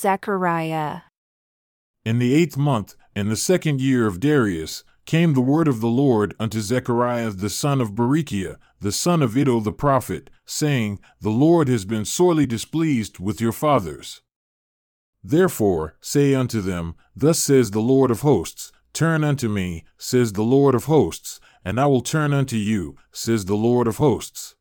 Zechariah. In the eighth month, in the second year of Darius, came the word of the Lord unto Zechariah the son of Berechiah, the son of Iddo the prophet, saying, The Lord has been sorely displeased with your fathers. Therefore, say unto them, Thus says the Lord of hosts, Turn unto me, says the Lord of hosts, and I will turn unto you, says the Lord of hosts.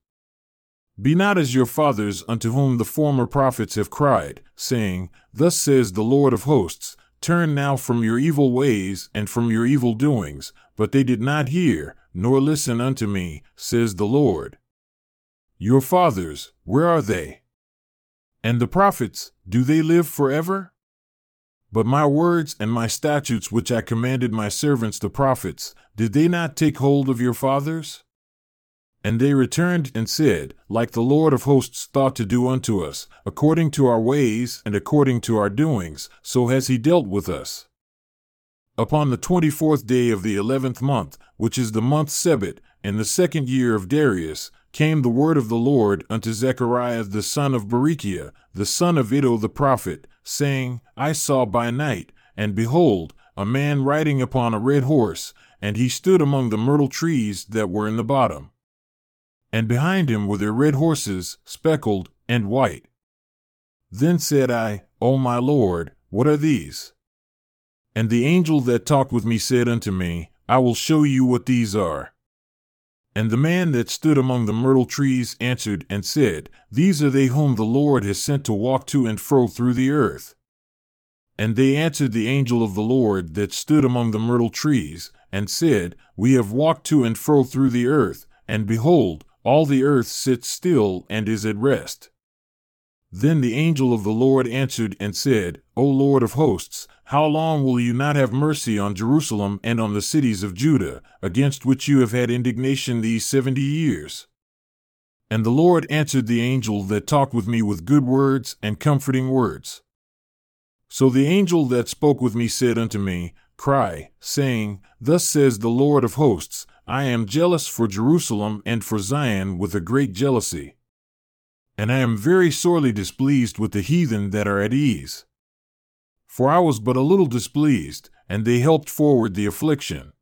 Be not as your fathers unto whom the former prophets have cried, saying, Thus says the Lord of hosts, Turn now from your evil ways and from your evil doings. But they did not hear, nor listen unto me, says the Lord. Your fathers, where are they? And the prophets, do they live forever? But my words and my statutes which I commanded my servants the prophets, did they not take hold of your fathers? And they returned and said, Like the Lord of hosts thought to do unto us, according to our ways and according to our doings, so has he dealt with us. Upon the twenty fourth day of the eleventh month, which is the month Sebat, in the second year of Darius, came the word of the Lord unto Zechariah the son of Berechiah, the son of Iddo the prophet, saying, I saw by night, and behold, a man riding upon a red horse, and he stood among the myrtle trees that were in the bottom and behind him were there red horses, speckled and white. Then said I, O my Lord, what are these? And the angel that talked with me said unto me, I will show you what these are. And the man that stood among the myrtle trees answered and said, These are they whom the Lord has sent to walk to and fro through the earth. And they answered the angel of the Lord that stood among the myrtle trees, and said, We have walked to and fro through the earth, and behold, all the earth sits still and is at rest. Then the angel of the Lord answered and said, O Lord of hosts, how long will you not have mercy on Jerusalem and on the cities of Judah, against which you have had indignation these seventy years? And the Lord answered the angel that talked with me with good words and comforting words. So the angel that spoke with me said unto me, Cry, saying, Thus says the Lord of hosts, I am jealous for Jerusalem and for Zion with a great jealousy. And I am very sorely displeased with the heathen that are at ease. For I was but a little displeased, and they helped forward the affliction.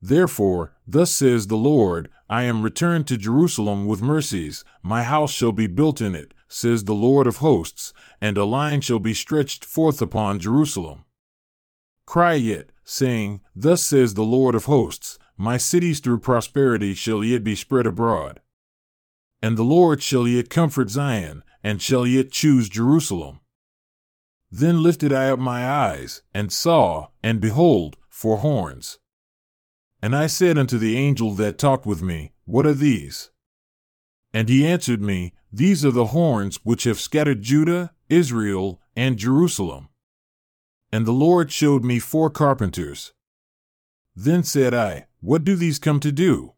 Therefore, thus says the Lord, I am returned to Jerusalem with mercies, my house shall be built in it, says the Lord of hosts, and a line shall be stretched forth upon Jerusalem. Cry yet, saying, Thus says the Lord of hosts, my cities through prosperity shall yet be spread abroad. And the Lord shall yet comfort Zion, and shall yet choose Jerusalem. Then lifted I up my eyes, and saw, and behold, four horns. And I said unto the angel that talked with me, What are these? And he answered me, These are the horns which have scattered Judah, Israel, and Jerusalem. And the Lord showed me four carpenters. Then said I, what do these come to do?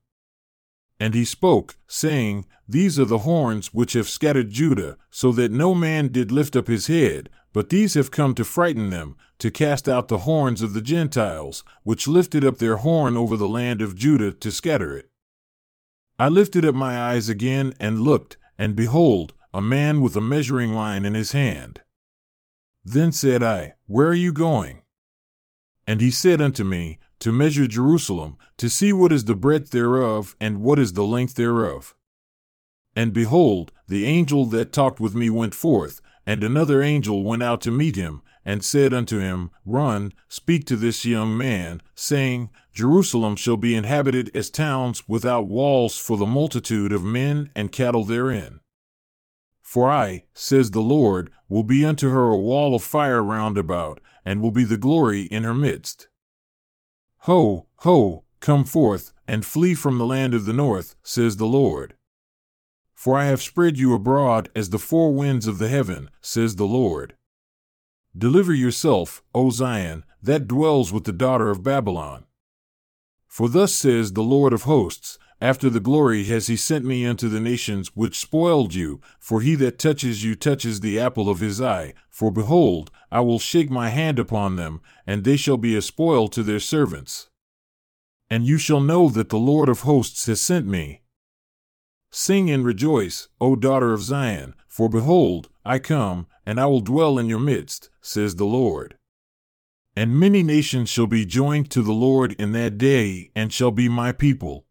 And he spoke, saying, These are the horns which have scattered Judah, so that no man did lift up his head, but these have come to frighten them, to cast out the horns of the Gentiles, which lifted up their horn over the land of Judah to scatter it. I lifted up my eyes again and looked, and behold, a man with a measuring line in his hand. Then said I, Where are you going? And he said unto me, to measure Jerusalem, to see what is the breadth thereof, and what is the length thereof. And behold, the angel that talked with me went forth, and another angel went out to meet him, and said unto him, Run, speak to this young man, saying, Jerusalem shall be inhabited as towns without walls for the multitude of men and cattle therein. For I, says the Lord, will be unto her a wall of fire round about, and will be the glory in her midst. Ho, ho, come forth, and flee from the land of the north, says the Lord. For I have spread you abroad as the four winds of the heaven, says the Lord. Deliver yourself, O Zion, that dwells with the daughter of Babylon. For thus says the Lord of hosts, after the glory has he sent me unto the nations which spoiled you, for he that touches you touches the apple of his eye. For behold, I will shake my hand upon them, and they shall be a spoil to their servants. And you shall know that the Lord of hosts has sent me. Sing and rejoice, O daughter of Zion, for behold, I come, and I will dwell in your midst, says the Lord. And many nations shall be joined to the Lord in that day, and shall be my people.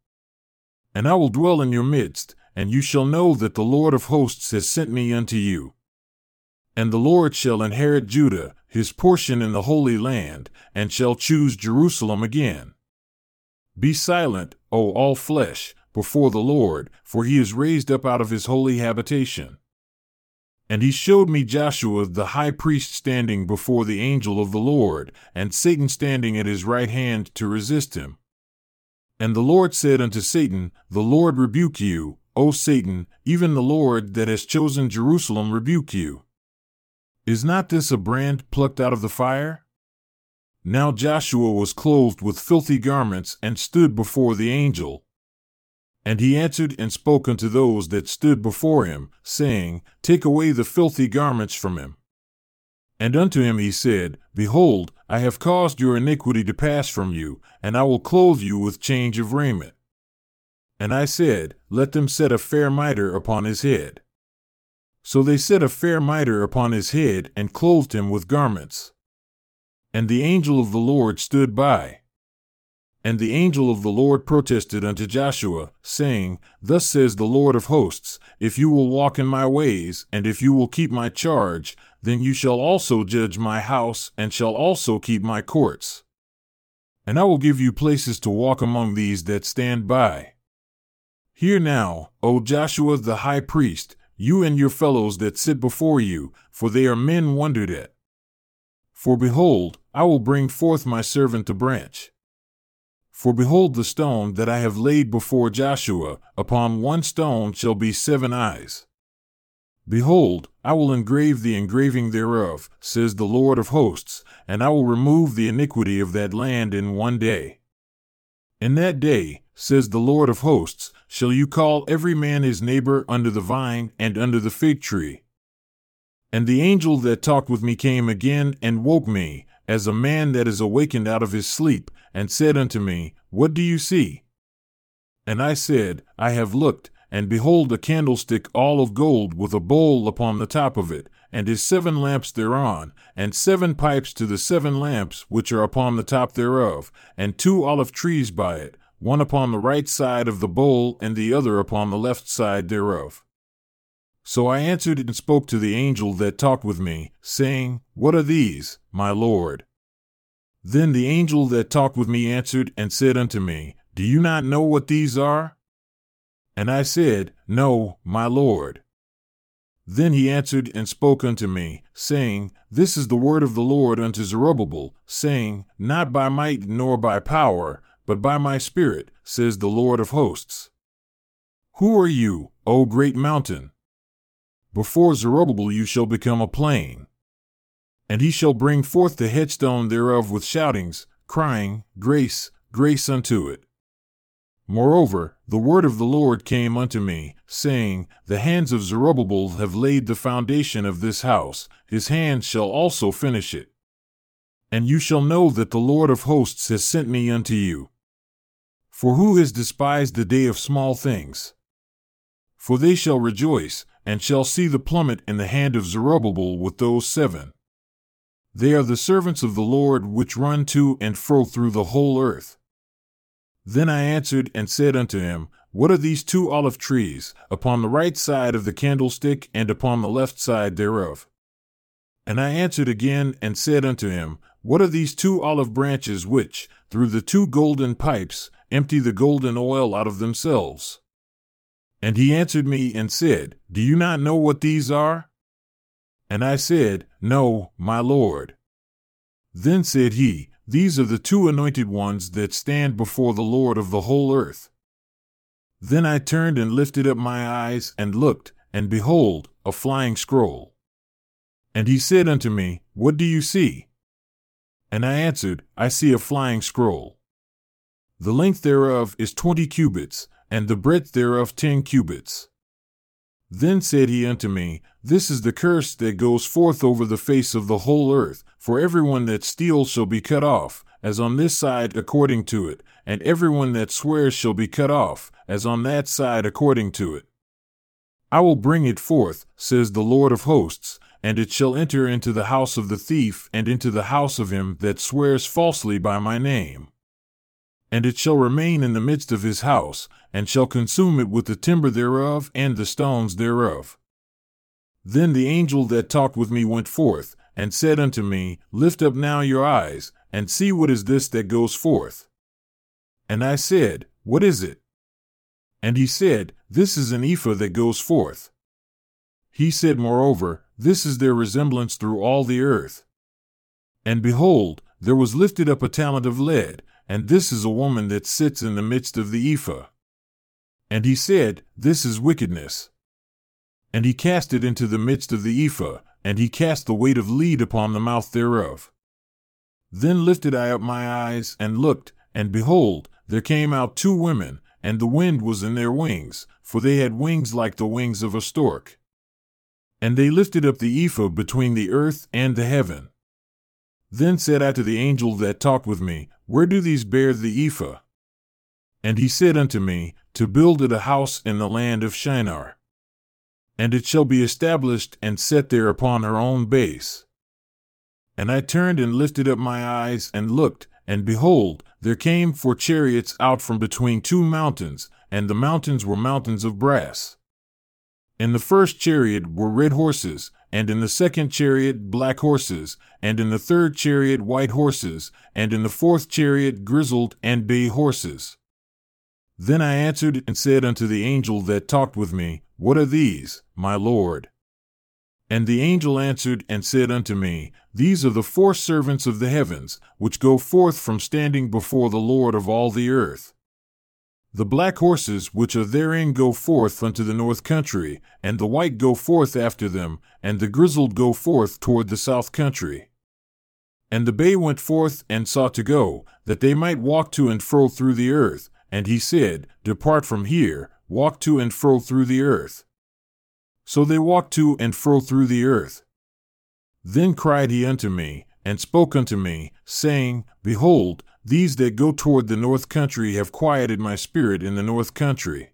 And I will dwell in your midst, and you shall know that the Lord of hosts has sent me unto you. And the Lord shall inherit Judah, his portion in the Holy Land, and shall choose Jerusalem again. Be silent, O all flesh, before the Lord, for he is raised up out of his holy habitation. And he showed me Joshua the high priest standing before the angel of the Lord, and Satan standing at his right hand to resist him. And the Lord said unto Satan, The Lord rebuke you, O Satan, even the Lord that has chosen Jerusalem rebuke you. Is not this a brand plucked out of the fire? Now Joshua was clothed with filthy garments and stood before the angel. And he answered and spoke unto those that stood before him, saying, Take away the filthy garments from him. And unto him he said, Behold, I have caused your iniquity to pass from you, and I will clothe you with change of raiment. And I said, Let them set a fair mitre upon his head. So they set a fair mitre upon his head, and clothed him with garments. And the angel of the Lord stood by. And the angel of the Lord protested unto Joshua, saying, Thus says the Lord of hosts, If you will walk in my ways, and if you will keep my charge, then you shall also judge my house, and shall also keep my courts. And I will give you places to walk among these that stand by. Hear now, O Joshua the high priest, you and your fellows that sit before you, for they are men wondered at. For behold, I will bring forth my servant the branch. For behold, the stone that I have laid before Joshua, upon one stone shall be seven eyes. Behold, I will engrave the engraving thereof, says the Lord of hosts, and I will remove the iniquity of that land in one day. In that day, says the Lord of hosts, shall you call every man his neighbor under the vine and under the fig tree. And the angel that talked with me came again and woke me, as a man that is awakened out of his sleep, and said unto me, What do you see? And I said, I have looked, and behold a candlestick all of gold with a bowl upon the top of it, and his seven lamps thereon, and seven pipes to the seven lamps which are upon the top thereof, and two olive trees by it, one upon the right side of the bowl, and the other upon the left side thereof. So I answered and spoke to the angel that talked with me, saying, What are these, my Lord? Then the angel that talked with me answered and said unto me, Do you not know what these are? And I said, No, my Lord. Then he answered and spoke unto me, saying, This is the word of the Lord unto Zerubbabel, saying, Not by might nor by power, but by my Spirit, says the Lord of hosts. Who are you, O great mountain? Before Zerubbabel you shall become a plain. And he shall bring forth the headstone thereof with shoutings, crying, Grace, grace unto it. Moreover, the word of the Lord came unto me, saying, The hands of Zerubbabel have laid the foundation of this house, his hands shall also finish it. And you shall know that the Lord of hosts has sent me unto you. For who has despised the day of small things? For they shall rejoice, and shall see the plummet in the hand of Zerubbabel with those seven. They are the servants of the Lord which run to and fro through the whole earth. Then I answered and said unto him, What are these two olive trees, upon the right side of the candlestick and upon the left side thereof? And I answered again and said unto him, What are these two olive branches which, through the two golden pipes, empty the golden oil out of themselves? And he answered me and said, Do you not know what these are? And I said, No, my Lord. Then said he, These are the two anointed ones that stand before the Lord of the whole earth. Then I turned and lifted up my eyes and looked, and behold, a flying scroll. And he said unto me, What do you see? And I answered, I see a flying scroll. The length thereof is twenty cubits, and the breadth thereof ten cubits. Then said he unto me, This is the curse that goes forth over the face of the whole earth, for everyone that steals shall be cut off, as on this side according to it, and everyone that swears shall be cut off, as on that side according to it. I will bring it forth, says the Lord of hosts, and it shall enter into the house of the thief and into the house of him that swears falsely by my name. And it shall remain in the midst of his house, and shall consume it with the timber thereof and the stones thereof. Then the angel that talked with me went forth, and said unto me, Lift up now your eyes, and see what is this that goes forth. And I said, What is it? And he said, This is an ephah that goes forth. He said, Moreover, this is their resemblance through all the earth. And behold, there was lifted up a talent of lead, and this is a woman that sits in the midst of the ephah. And he said, This is wickedness. And he cast it into the midst of the ephah, and he cast the weight of lead upon the mouth thereof. Then lifted I up my eyes and looked, and behold, there came out two women, and the wind was in their wings, for they had wings like the wings of a stork. And they lifted up the ephah between the earth and the heaven. Then said I to the angel that talked with me, Where do these bear the ephah? And he said unto me, To build it a house in the land of Shinar. And it shall be established and set there upon her own base. And I turned and lifted up my eyes and looked, and behold, there came four chariots out from between two mountains, and the mountains were mountains of brass. In the first chariot were red horses, and in the second chariot black horses, and in the third chariot white horses, and in the fourth chariot grizzled and bay horses. Then I answered and said unto the angel that talked with me, What are these, my Lord? And the angel answered and said unto me, These are the four servants of the heavens, which go forth from standing before the Lord of all the earth. The black horses which are therein go forth unto the north country, and the white go forth after them, and the grizzled go forth toward the south country. And the bay went forth and sought to go, that they might walk to and fro through the earth. And he said, Depart from here, walk to and fro through the earth. So they walked to and fro through the earth. Then cried he unto me, and spoke unto me, saying, Behold, these that go toward the north country have quieted my spirit in the north country.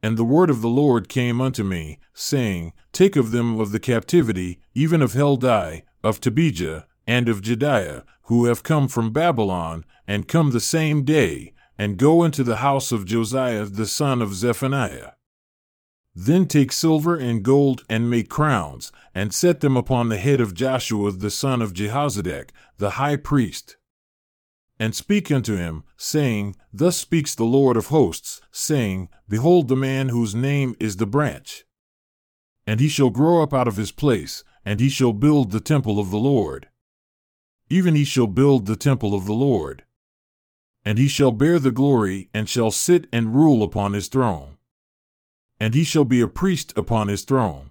And the word of the Lord came unto me, saying, Take of them of the captivity, even of Heldai, of Tobijah, and of Jedaiah, who have come from Babylon, and come the same day, and go into the house of Josiah the son of Zephaniah. Then take silver and gold and make crowns, and set them upon the head of Joshua the son of Jehozadak, the high priest. And speak unto him, saying, Thus speaks the Lord of hosts, saying, Behold the man whose name is the branch. And he shall grow up out of his place, and he shall build the temple of the Lord. Even he shall build the temple of the Lord. And he shall bear the glory, and shall sit and rule upon his throne and he shall be a priest upon his throne.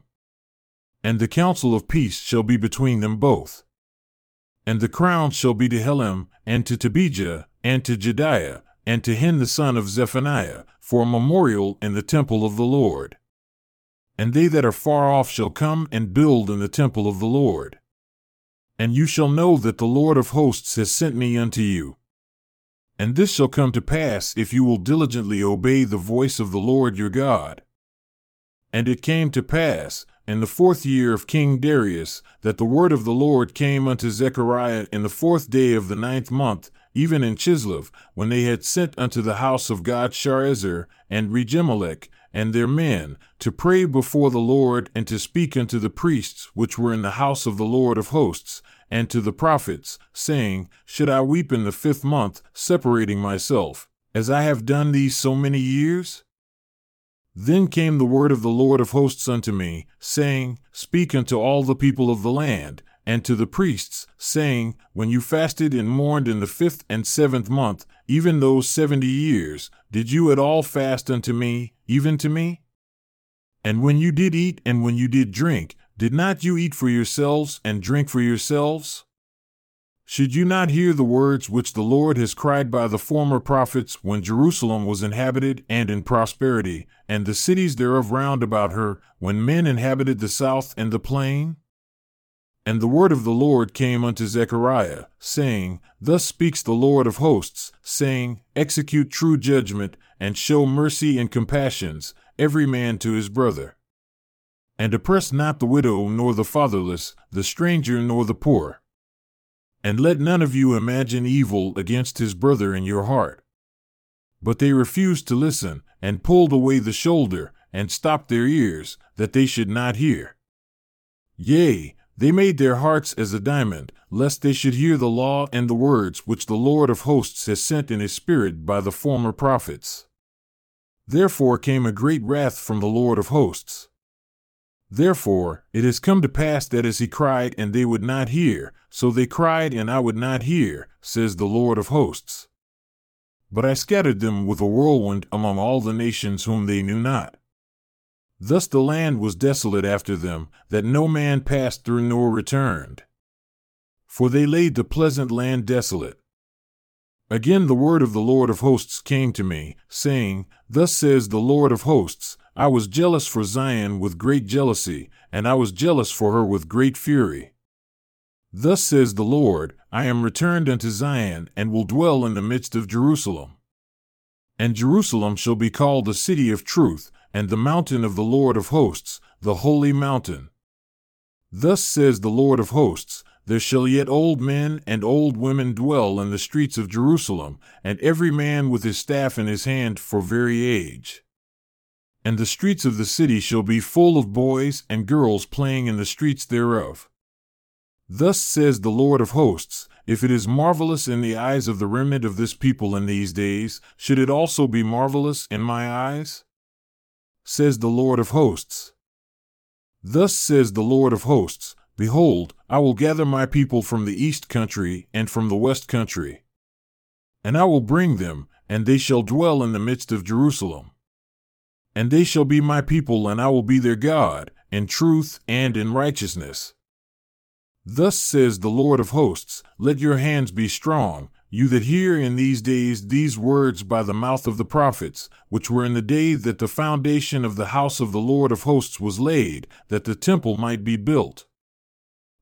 And the counsel of peace shall be between them both. And the crown shall be to Helem, and to Tobijah, and to Jedaiah, and to Hen the son of Zephaniah, for a memorial in the temple of the Lord. And they that are far off shall come and build in the temple of the Lord. And you shall know that the Lord of hosts has sent me unto you. And this shall come to pass if you will diligently obey the voice of the Lord your God. And it came to pass, in the fourth year of King Darius, that the word of the Lord came unto Zechariah in the fourth day of the ninth month, even in Chislev, when they had sent unto the house of God Sharezer and Regemelech and their men, to pray before the Lord and to speak unto the priests which were in the house of the Lord of hosts, and to the prophets, saying, Should I weep in the fifth month, separating myself, as I have done these so many years? Then came the word of the Lord of hosts unto me, saying, Speak unto all the people of the land, and to the priests, saying, When you fasted and mourned in the fifth and seventh month, even those seventy years, did you at all fast unto me, even to me? And when you did eat and when you did drink, did not you eat for yourselves and drink for yourselves? Should you not hear the words which the Lord has cried by the former prophets when Jerusalem was inhabited and in prosperity, and the cities thereof round about her, when men inhabited the south and the plain? And the word of the Lord came unto Zechariah, saying, Thus speaks the Lord of hosts, saying, Execute true judgment, and show mercy and compassions, every man to his brother. And oppress not the widow, nor the fatherless, the stranger, nor the poor. And let none of you imagine evil against his brother in your heart. But they refused to listen, and pulled away the shoulder, and stopped their ears, that they should not hear. Yea, they made their hearts as a diamond, lest they should hear the law and the words which the Lord of hosts has sent in his Spirit by the former prophets. Therefore came a great wrath from the Lord of hosts. Therefore, it has come to pass that as he cried, and they would not hear, so they cried, and I would not hear, says the Lord of hosts. But I scattered them with a whirlwind among all the nations whom they knew not. Thus the land was desolate after them, that no man passed through nor returned. For they laid the pleasant land desolate. Again the word of the Lord of hosts came to me, saying, Thus says the Lord of hosts, I was jealous for Zion with great jealousy, and I was jealous for her with great fury. Thus says the Lord, I am returned unto Zion, and will dwell in the midst of Jerusalem. And Jerusalem shall be called the city of truth, and the mountain of the Lord of hosts, the holy mountain. Thus says the Lord of hosts, There shall yet old men and old women dwell in the streets of Jerusalem, and every man with his staff in his hand for very age. And the streets of the city shall be full of boys and girls playing in the streets thereof. Thus says the Lord of hosts, if it is marvelous in the eyes of the remnant of this people in these days, should it also be marvelous in my eyes? says the Lord of hosts. Thus says the Lord of hosts Behold, I will gather my people from the east country and from the west country. And I will bring them, and they shall dwell in the midst of Jerusalem. And they shall be my people, and I will be their God, in truth and in righteousness. Thus says the Lord of hosts Let your hands be strong, you that hear in these days these words by the mouth of the prophets, which were in the day that the foundation of the house of the Lord of hosts was laid, that the temple might be built.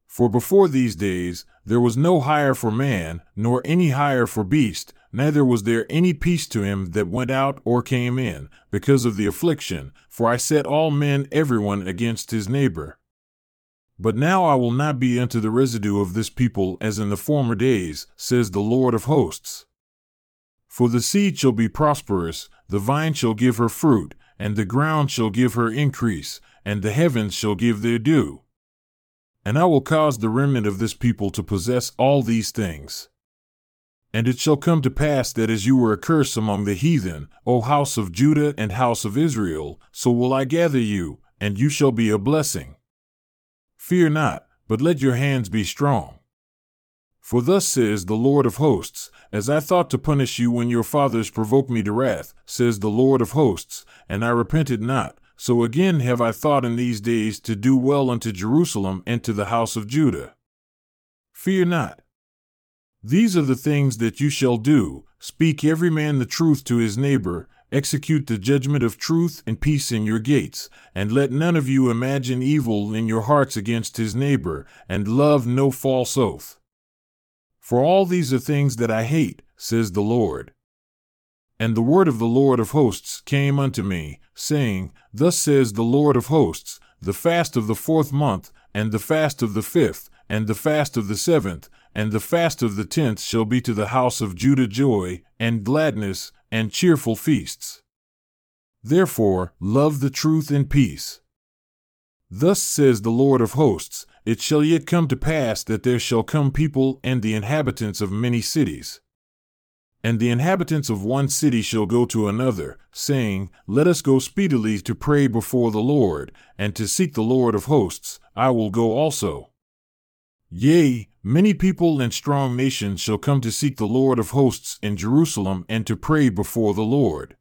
For before these days there was no hire for man, nor any hire for beast, neither was there any peace to him that went out or came in, because of the affliction, for I set all men every one against his neighbor. But now I will not be unto the residue of this people as in the former days, says the Lord of hosts. For the seed shall be prosperous, the vine shall give her fruit, and the ground shall give her increase, and the heavens shall give their dew. And I will cause the remnant of this people to possess all these things. And it shall come to pass that as you were a curse among the heathen, O house of Judah and house of Israel, so will I gather you, and you shall be a blessing. Fear not, but let your hands be strong. For thus says the Lord of hosts, As I thought to punish you when your fathers provoked me to wrath, says the Lord of hosts, and I repented not, so again have I thought in these days to do well unto Jerusalem and to the house of Judah. Fear not. These are the things that you shall do speak every man the truth to his neighbor, Execute the judgment of truth and peace in your gates, and let none of you imagine evil in your hearts against his neighbor, and love no false oath. For all these are things that I hate, says the Lord. And the word of the Lord of hosts came unto me, saying, Thus says the Lord of hosts, the fast of the fourth month, and the fast of the fifth, and the fast of the seventh, and the fast of the tenth shall be to the house of Judah joy, and gladness, and cheerful feasts. Therefore, love the truth and peace. Thus says the Lord of hosts It shall yet come to pass that there shall come people and the inhabitants of many cities. And the inhabitants of one city shall go to another, saying, Let us go speedily to pray before the Lord, and to seek the Lord of hosts, I will go also. Yea, many people and strong nations shall come to seek the Lord of hosts in Jerusalem and to pray before the Lord.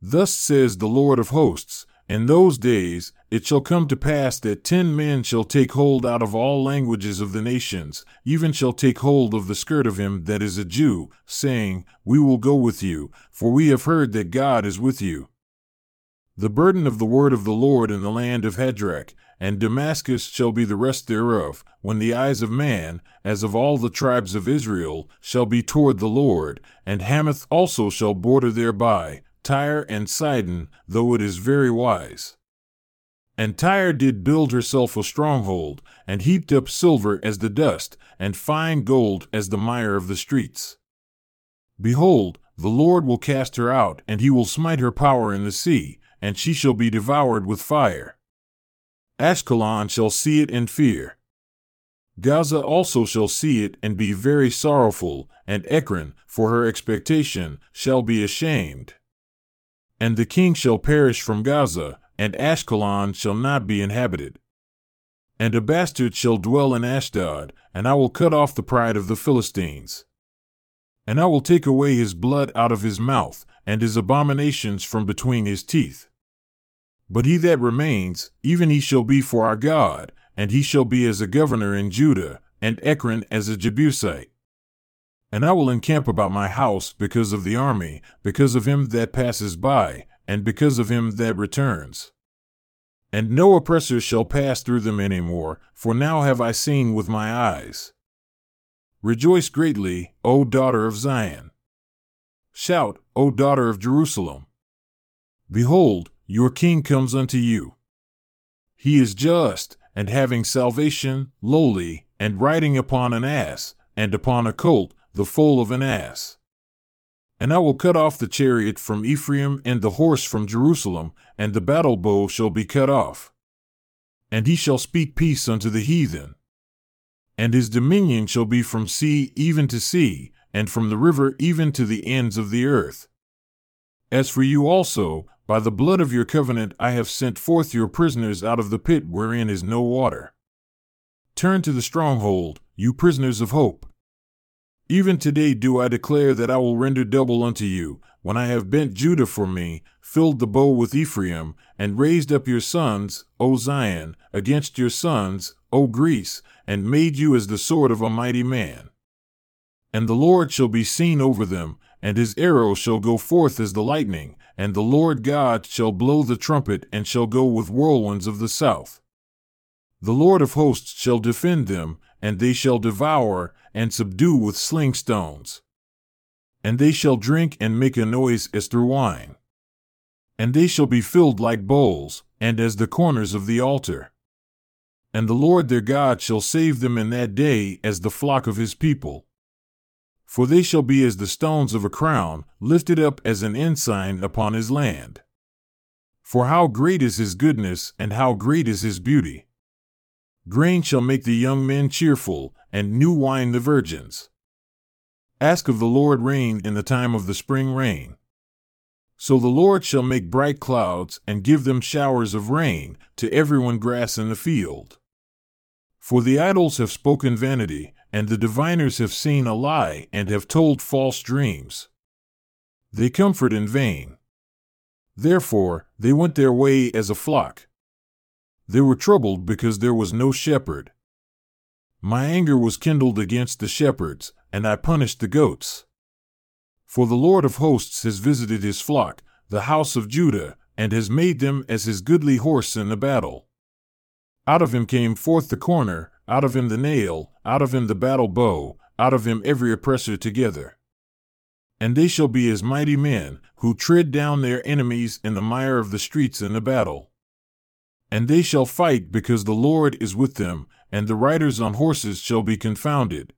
Thus says the Lord of hosts, In those days it shall come to pass that ten men shall take hold out of all languages of the nations, even shall take hold of the skirt of him that is a Jew, saying, We will go with you, for we have heard that God is with you. The burden of the word of the Lord in the land of Hadrach, and Damascus shall be the rest thereof, when the eyes of man, as of all the tribes of Israel, shall be toward the Lord, and Hamath also shall border thereby, Tyre and Sidon, though it is very wise. And Tyre did build herself a stronghold, and heaped up silver as the dust, and fine gold as the mire of the streets. Behold, the Lord will cast her out, and he will smite her power in the sea, and she shall be devoured with fire. Ashkelon shall see it and fear. Gaza also shall see it and be very sorrowful, and Ekron, for her expectation, shall be ashamed. And the king shall perish from Gaza, and Ashkelon shall not be inhabited. And a bastard shall dwell in Ashdod, and I will cut off the pride of the Philistines. And I will take away his blood out of his mouth, and his abominations from between his teeth. But he that remains, even he shall be for our God, and he shall be as a governor in Judah, and Ekron as a Jebusite. And I will encamp about my house because of the army, because of him that passes by, and because of him that returns. And no oppressor shall pass through them any more, for now have I seen with my eyes. Rejoice greatly, O daughter of Zion. Shout, O daughter of Jerusalem. Behold, your king comes unto you. He is just, and having salvation, lowly, and riding upon an ass, and upon a colt, the foal of an ass. And I will cut off the chariot from Ephraim and the horse from Jerusalem, and the battle bow shall be cut off. And he shall speak peace unto the heathen. And his dominion shall be from sea even to sea, and from the river even to the ends of the earth. As for you also, by the blood of your covenant I have sent forth your prisoners out of the pit wherein is no water. Turn to the stronghold, you prisoners of hope. Even today do I declare that I will render double unto you, when I have bent Judah for me, filled the bow with Ephraim, and raised up your sons, O Zion, against your sons, O Greece, and made you as the sword of a mighty man. And the Lord shall be seen over them, and his arrow shall go forth as the lightning, and the Lord God shall blow the trumpet, and shall go with whirlwinds of the south. The Lord of hosts shall defend them, and they shall devour and subdue with sling stones. And they shall drink and make a noise as through wine. And they shall be filled like bowls, and as the corners of the altar. And the Lord their God shall save them in that day as the flock of his people. For they shall be as the stones of a crown, lifted up as an ensign upon his land. For how great is his goodness, and how great is his beauty! Grain shall make the young men cheerful, and new wine the virgins. Ask of the Lord rain in the time of the spring rain. So the Lord shall make bright clouds, and give them showers of rain, to everyone grass in the field. For the idols have spoken vanity, and the diviners have seen a lie, and have told false dreams. They comfort in vain. Therefore, they went their way as a flock they were troubled because there was no shepherd. My anger was kindled against the shepherds, and I punished the goats. For the Lord of hosts has visited his flock, the house of Judah, and has made them as his goodly horse in the battle. Out of him came forth the corner, out of him the nail, out of him the battle bow, out of him every oppressor together. And they shall be as mighty men, who tread down their enemies in the mire of the streets in the battle. And they shall fight because the Lord is with them, and the riders on horses shall be confounded.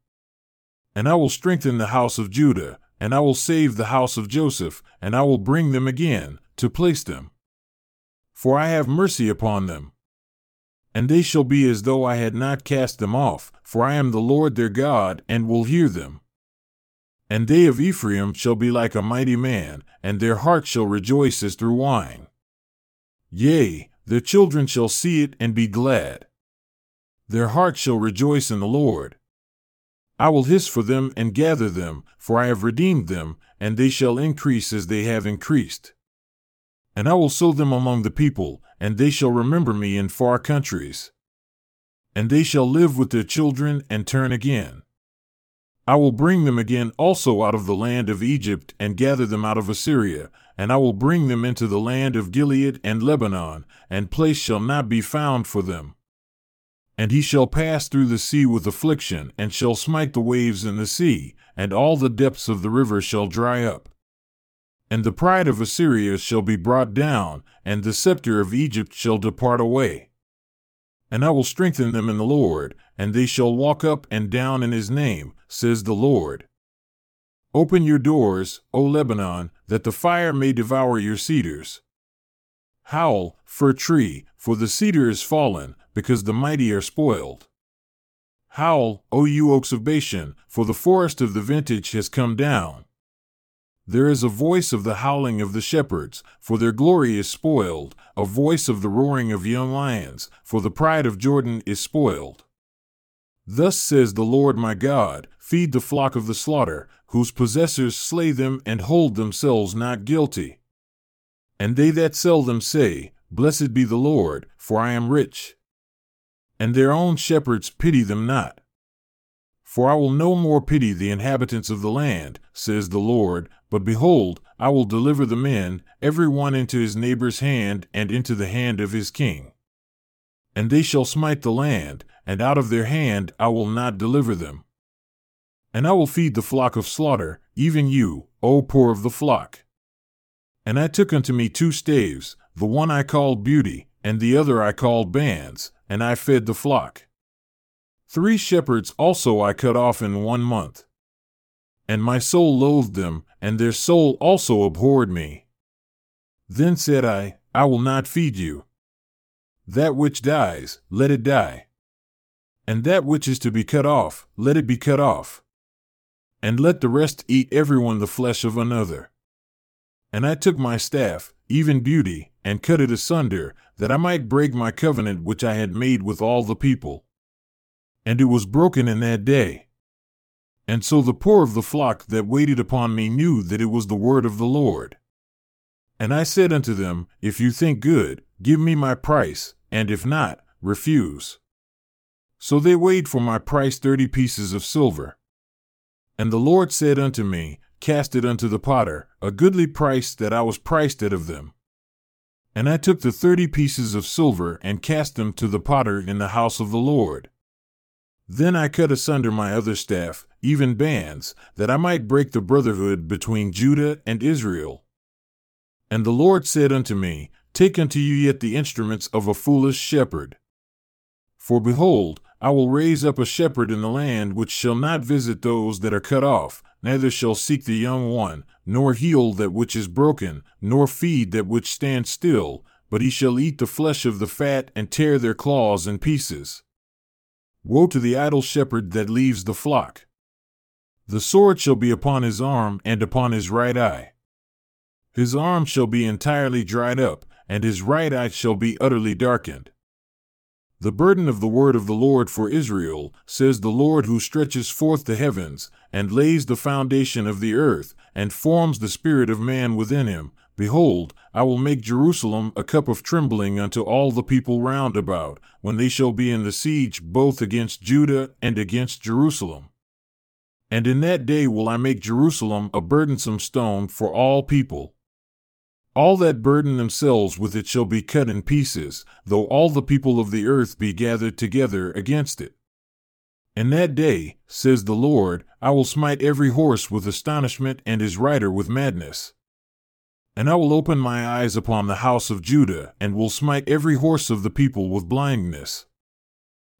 And I will strengthen the house of Judah, and I will save the house of Joseph, and I will bring them again, to place them. For I have mercy upon them. And they shall be as though I had not cast them off, for I am the Lord their God, and will hear them. And they of Ephraim shall be like a mighty man, and their heart shall rejoice as through wine. Yea, their children shall see it and be glad. Their heart shall rejoice in the Lord. I will hiss for them and gather them, for I have redeemed them, and they shall increase as they have increased. And I will sow them among the people, and they shall remember me in far countries. And they shall live with their children and turn again. I will bring them again also out of the land of Egypt and gather them out of Assyria, and I will bring them into the land of Gilead and Lebanon, and place shall not be found for them. And he shall pass through the sea with affliction, and shall smite the waves in the sea, and all the depths of the river shall dry up. And the pride of Assyria shall be brought down, and the scepter of Egypt shall depart away. And I will strengthen them in the Lord, and they shall walk up and down in his name, says the Lord. Open your doors, O Lebanon, that the fire may devour your cedars. Howl, fir tree, for the cedar is fallen, because the mighty are spoiled. Howl, O you oaks of Bashan, for the forest of the vintage has come down. There is a voice of the howling of the shepherds, for their glory is spoiled, a voice of the roaring of young lions, for the pride of Jordan is spoiled. Thus says the Lord my God Feed the flock of the slaughter, whose possessors slay them and hold themselves not guilty. And they that sell them say, Blessed be the Lord, for I am rich. And their own shepherds pity them not. For I will no more pity the inhabitants of the land, says the Lord, but behold, I will deliver the men, every one into his neighbor's hand and into the hand of his king. And they shall smite the land, and out of their hand I will not deliver them. And I will feed the flock of slaughter, even you, O poor of the flock. And I took unto me two staves, the one I called beauty, and the other I called bands, and I fed the flock. Three shepherds also I cut off in one month. And my soul loathed them, and their soul also abhorred me. Then said I, I will not feed you. That which dies, let it die. And that which is to be cut off, let it be cut off and let the rest eat every one the flesh of another. And I took my staff, even beauty, and cut it asunder, that I might break my covenant which I had made with all the people. And it was broken in that day. And so the poor of the flock that waited upon me knew that it was the word of the Lord. And I said unto them, If you think good, give me my price, and if not, refuse. So they weighed for my price thirty pieces of silver. And the Lord said unto me, Cast it unto the potter, a goodly price that I was priced at of them. And I took the thirty pieces of silver and cast them to the potter in the house of the Lord. Then I cut asunder my other staff, even bands, that I might break the brotherhood between Judah and Israel. And the Lord said unto me, Take unto you yet the instruments of a foolish shepherd. For behold, I will raise up a shepherd in the land which shall not visit those that are cut off, neither shall seek the young one, nor heal that which is broken, nor feed that which stands still, but he shall eat the flesh of the fat and tear their claws in pieces. Woe to the idle shepherd that leaves the flock! The sword shall be upon his arm and upon his right eye. His arm shall be entirely dried up, and his right eye shall be utterly darkened. The burden of the word of the Lord for Israel, says the Lord who stretches forth the heavens, and lays the foundation of the earth, and forms the spirit of man within him. Behold, I will make Jerusalem a cup of trembling unto all the people round about, when they shall be in the siege both against Judah and against Jerusalem. And in that day will I make Jerusalem a burdensome stone for all people. All that burden themselves with it shall be cut in pieces, though all the people of the earth be gathered together against it. In that day, says the Lord, I will smite every horse with astonishment and his rider with madness. And I will open my eyes upon the house of Judah, and will smite every horse of the people with blindness.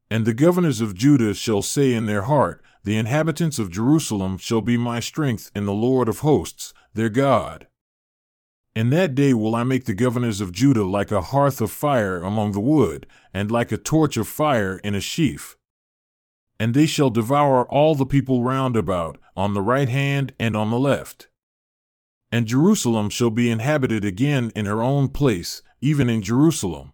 And the governors of Judah shall say in their heart, The inhabitants of Jerusalem shall be my strength in the Lord of hosts, their God. In that day will I make the governors of Judah like a hearth of fire among the wood, and like a torch of fire in a sheaf. And they shall devour all the people round about, on the right hand and on the left. And Jerusalem shall be inhabited again in her own place, even in Jerusalem.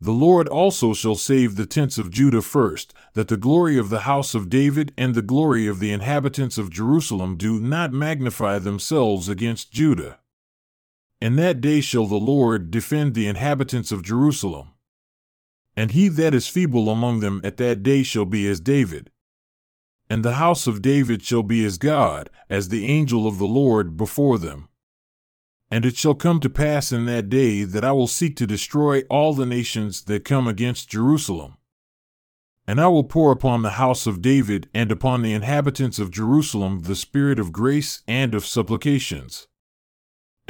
The Lord also shall save the tents of Judah first, that the glory of the house of David and the glory of the inhabitants of Jerusalem do not magnify themselves against Judah. In that day shall the Lord defend the inhabitants of Jerusalem. And he that is feeble among them at that day shall be as David. And the house of David shall be as God, as the angel of the Lord before them. And it shall come to pass in that day that I will seek to destroy all the nations that come against Jerusalem. And I will pour upon the house of David and upon the inhabitants of Jerusalem the spirit of grace and of supplications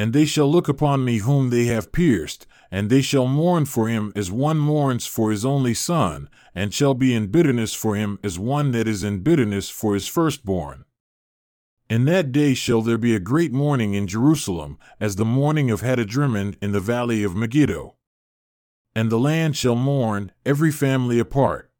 And they shall look upon me whom they have pierced, and they shall mourn for him as one mourns for his only son, and shall be in bitterness for him as one that is in bitterness for his firstborn. In that day shall there be a great mourning in Jerusalem, as the mourning of Hadadrimmon in the valley of Megiddo. And the land shall mourn, every family apart.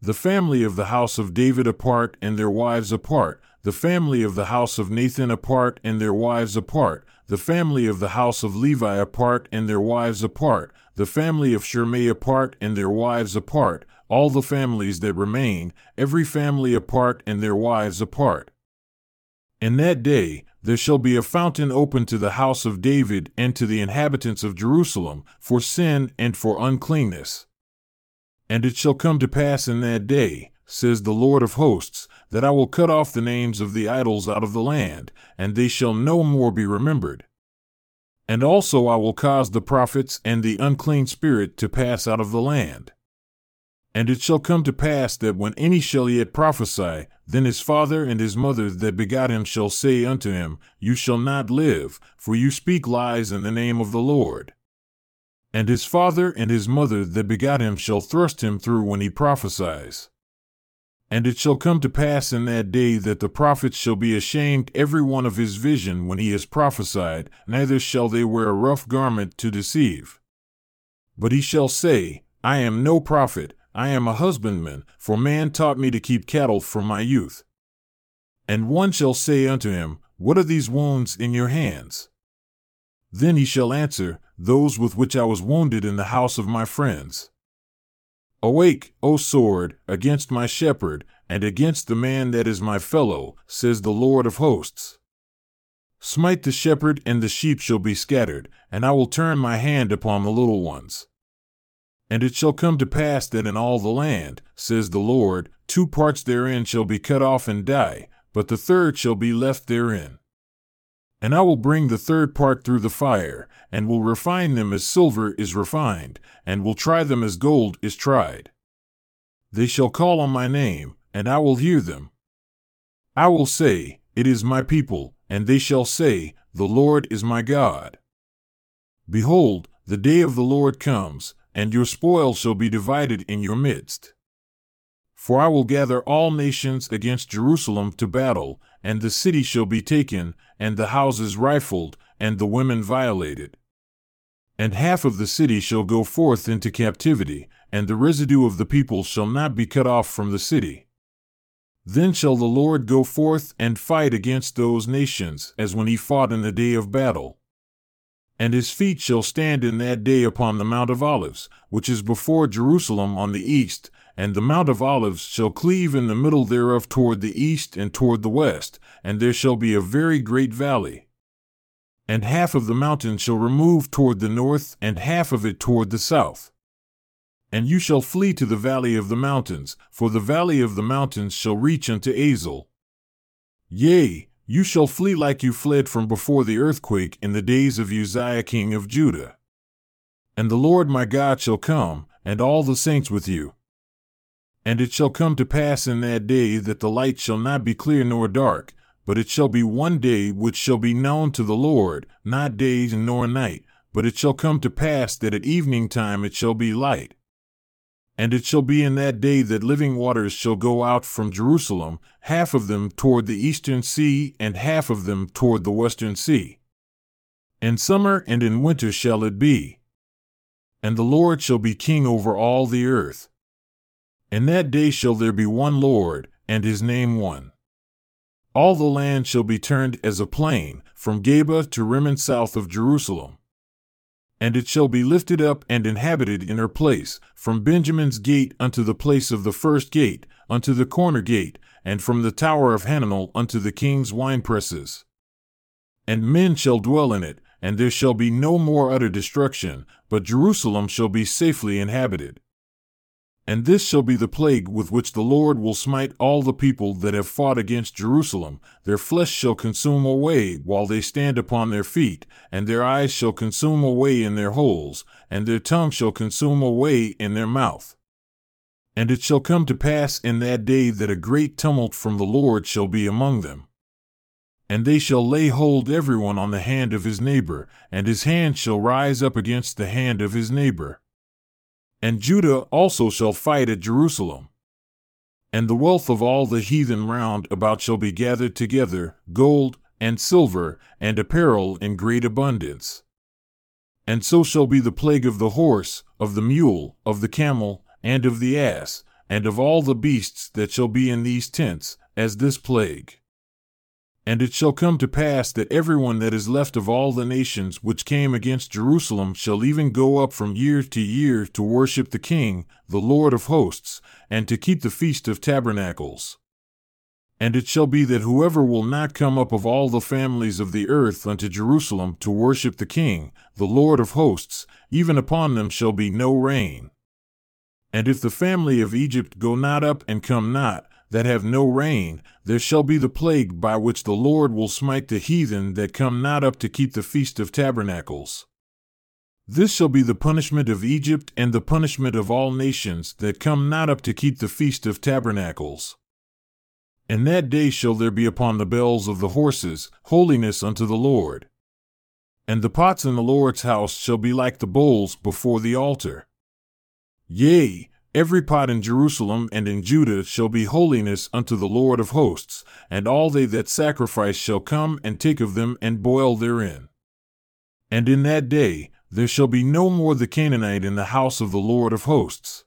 The family of the house of David apart and their wives apart, the family of the house of Nathan apart and their wives apart, the family of the house of Levi apart and their wives apart, the family of Shimei apart and their wives apart, all the families that remain, every family apart and their wives apart. In that day there shall be a fountain open to the house of David and to the inhabitants of Jerusalem for sin and for uncleanness. And it shall come to pass in that day, says the Lord of hosts, that I will cut off the names of the idols out of the land, and they shall no more be remembered. And also I will cause the prophets and the unclean spirit to pass out of the land. And it shall come to pass that when any shall yet prophesy, then his father and his mother that begot him shall say unto him, You shall not live, for you speak lies in the name of the Lord. And his father and his mother that begot him shall thrust him through when he prophesies. And it shall come to pass in that day that the prophets shall be ashamed every one of his vision when he has prophesied, neither shall they wear a rough garment to deceive. But he shall say, I am no prophet, I am a husbandman, for man taught me to keep cattle from my youth. And one shall say unto him, What are these wounds in your hands? Then he shall answer, Those with which I was wounded in the house of my friends. Awake, O sword, against my shepherd, and against the man that is my fellow, says the Lord of hosts. Smite the shepherd, and the sheep shall be scattered, and I will turn my hand upon the little ones. And it shall come to pass that in all the land, says the Lord, two parts therein shall be cut off and die, but the third shall be left therein. And I will bring the third part through the fire, and will refine them as silver is refined, and will try them as gold is tried. They shall call on my name, and I will hear them. I will say, It is my people, and they shall say, The Lord is my God. Behold, the day of the Lord comes, and your spoil shall be divided in your midst. For I will gather all nations against Jerusalem to battle, and the city shall be taken, and the houses rifled, and the women violated. And half of the city shall go forth into captivity, and the residue of the people shall not be cut off from the city. Then shall the Lord go forth and fight against those nations, as when he fought in the day of battle. And his feet shall stand in that day upon the Mount of Olives, which is before Jerusalem on the east, and the Mount of Olives shall cleave in the middle thereof toward the east and toward the west, and there shall be a very great valley. And half of the mountain shall remove toward the north, and half of it toward the south. And you shall flee to the valley of the mountains, for the valley of the mountains shall reach unto Azel. Yea, you shall flee like you fled from before the earthquake in the days of Uzziah king of Judah. And the Lord my God shall come, and all the saints with you. And it shall come to pass in that day that the light shall not be clear nor dark, but it shall be one day which shall be known to the Lord, not day nor night, but it shall come to pass that at evening time it shall be light. And it shall be in that day that living waters shall go out from Jerusalem, half of them toward the eastern sea, and half of them toward the western sea. In summer and in winter shall it be. And the Lord shall be king over all the earth. In that day shall there be one Lord, and his name one. All the land shall be turned as a plain, from Geba to Rimmon south of Jerusalem. And it shall be lifted up and inhabited in her place, from Benjamin's gate unto the place of the first gate, unto the corner gate, and from the tower of Hananel unto the king's winepresses. And men shall dwell in it, and there shall be no more utter destruction, but Jerusalem shall be safely inhabited. And this shall be the plague with which the Lord will smite all the people that have fought against Jerusalem. Their flesh shall consume away while they stand upon their feet, and their eyes shall consume away in their holes, and their tongue shall consume away in their mouth. And it shall come to pass in that day that a great tumult from the Lord shall be among them. And they shall lay hold everyone on the hand of his neighbor, and his hand shall rise up against the hand of his neighbor. And Judah also shall fight at Jerusalem. And the wealth of all the heathen round about shall be gathered together, gold, and silver, and apparel in great abundance. And so shall be the plague of the horse, of the mule, of the camel, and of the ass, and of all the beasts that shall be in these tents, as this plague. And it shall come to pass that everyone that is left of all the nations which came against Jerusalem shall even go up from year to year to worship the King, the Lord of hosts, and to keep the feast of tabernacles. And it shall be that whoever will not come up of all the families of the earth unto Jerusalem to worship the King, the Lord of hosts, even upon them shall be no rain. And if the family of Egypt go not up and come not, that have no rain, there shall be the plague by which the Lord will smite the heathen that come not up to keep the feast of tabernacles. This shall be the punishment of Egypt and the punishment of all nations that come not up to keep the feast of tabernacles. And that day shall there be upon the bells of the horses holiness unto the Lord. And the pots in the Lord's house shall be like the bowls before the altar. Yea, Every pot in Jerusalem and in Judah shall be holiness unto the Lord of hosts, and all they that sacrifice shall come and take of them and boil therein. And in that day there shall be no more the Canaanite in the house of the Lord of hosts.